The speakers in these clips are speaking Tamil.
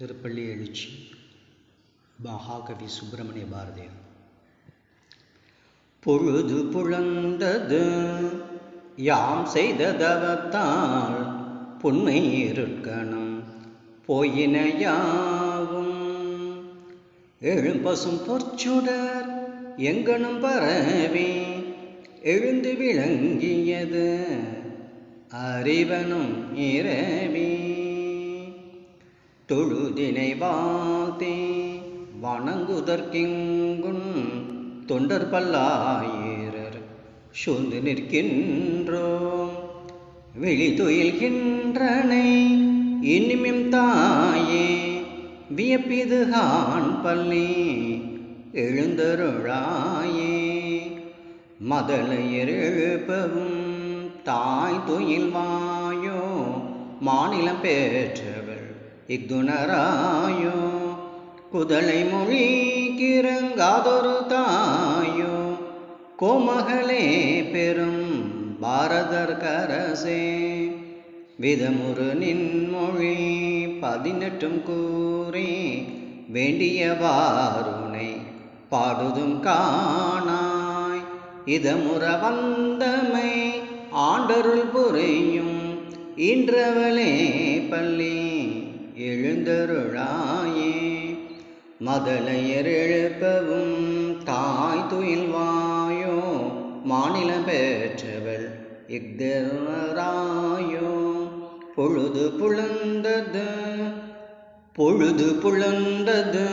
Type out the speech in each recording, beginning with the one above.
திருப்பள்ளி எழுச்சி மகாகவி சுப்பிரமணிய பாரதியார். பொழுது புழந்தது யாம் செய்த தவத்தால் புண்மை இருக்கணும் போயினையாவும். எழும்பசும் பொற்சுடர் எங்கனும் பரவி எழுந்து விளங்கியது அறிவனும் இரவி தொழுதினை வாழ்த்தே வணங்குதற்கெங்குன் தொண்டர் பல்லாயிரர் சூழ்ந்து நிற்கின்றோம். வெளிதுயில்கின்றனை இனிமிம் தாயே வியப்பிது ஹான் பள்ளி எழுந்தருளாயே. மதலையர் எழுப்பவும் தாய் துயில் வாயோ மாநிலம் பெற்றவர் இக்குணராயோ குதலை மொழி கிறங்காதொரு தாயோ கோமகளே பெரும் பாரதர் கரசே. விதமுறு நின்மொழி பதினெட்டும் கூறி வேண்டியவாருனை பாடுதும் காணாய். இதமுற வந்தமை ஆண்டருள் புரியும் இன்றவளே பள்ளி எழுந்தருளாயே. மதலையர் எழுப்பவும் தாய் துயில்வாயோ மாநிலம் பெற்றவள் இக்தராயோ பொழுது புலந்தது பொழுது புலந்தது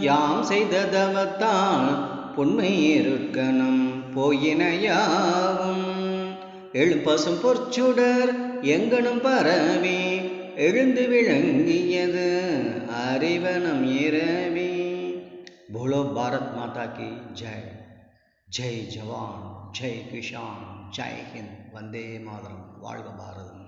யாம் செய்த தவத்தால் புண்மை இருக்கணும் போயினையாவும் எழுப்பசும் பொற்சுடர் எங்கனும் பரவி எழுந்து விளங்கியது அறிவனம் இரவி. போலோ பாரத் மாதா கி ஜெய் ஜெய் ஜவான் ஜெய் கிஷான் ஜெய் ஹிந்த் வந்தே மாதரம். வாழ்க பாரதம்.